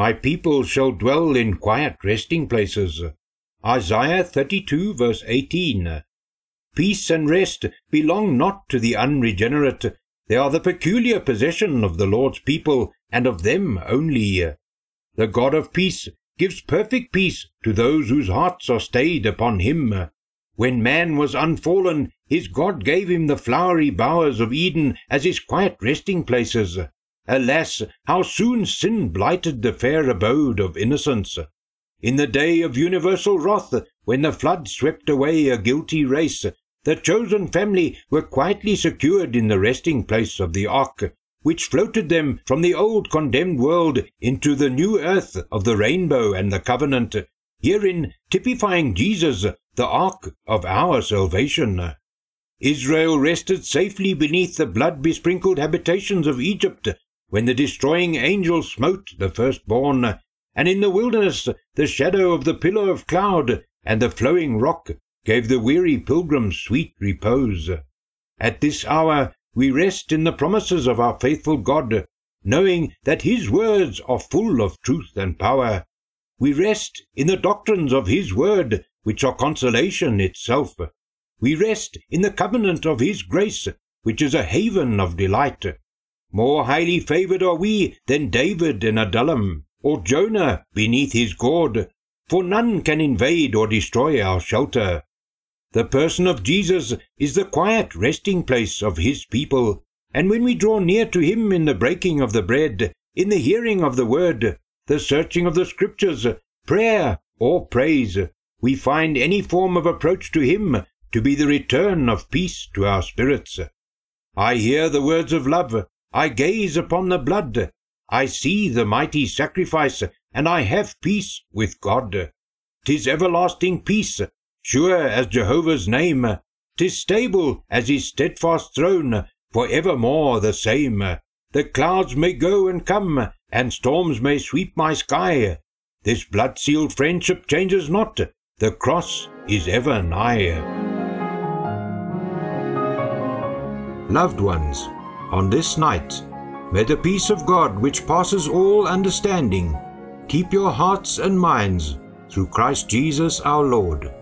My people shall dwell in quiet resting places. Isaiah 32 verse 18. Peace and rest belong not to the unregenerate. They are the peculiar possession of the Lord's people and of them only. The God of peace gives perfect peace to those whose hearts are stayed upon him. When man was unfallen, his God gave him the flowery bowers of Eden as his quiet resting places. Alas, how soon sin blighted the fair abode of innocence! In the day of universal wrath, when the flood swept away a guilty race, the chosen family were quietly secured in the resting place of the ark, which floated them from the old condemned world into the new earth of the rainbow and the covenant, herein typifying Jesus, the ark of our salvation. Israel rested safely beneath the blood besprinkled habitations of Egypt when the destroying angel smote the firstborn, and in the wilderness the shadow of the pillar of cloud and the flowing rock gave the weary pilgrim sweet repose. At this hour we rest in the promises of our faithful God, knowing that His words are full of truth and power. We rest in the doctrines of His word, which are consolation itself. We rest in the covenant of His grace, which is a haven of delight. More highly favoured are we than David in Adullam, or Jonah beneath his gourd, for none can invade or destroy our shelter. The person of Jesus is the quiet resting place of his people, and when we draw near to him in the breaking of the bread, in the hearing of the word, the searching of the scriptures, prayer, or praise, we find any form of approach to him to be the return of peace to our spirits. I hear the words of love, I gaze upon the blood. I see the mighty sacrifice, and I have peace with God. Tis everlasting peace, sure as Jehovah's name. Tis stable as his steadfast throne, for evermore the same. The clouds may go and come, and storms may sweep my sky. This blood-sealed friendship changes not. The cross is ever nigh. Loved ones, on this night, may the peace of God, which passes all understanding, keep your hearts and minds through Christ Jesus our Lord.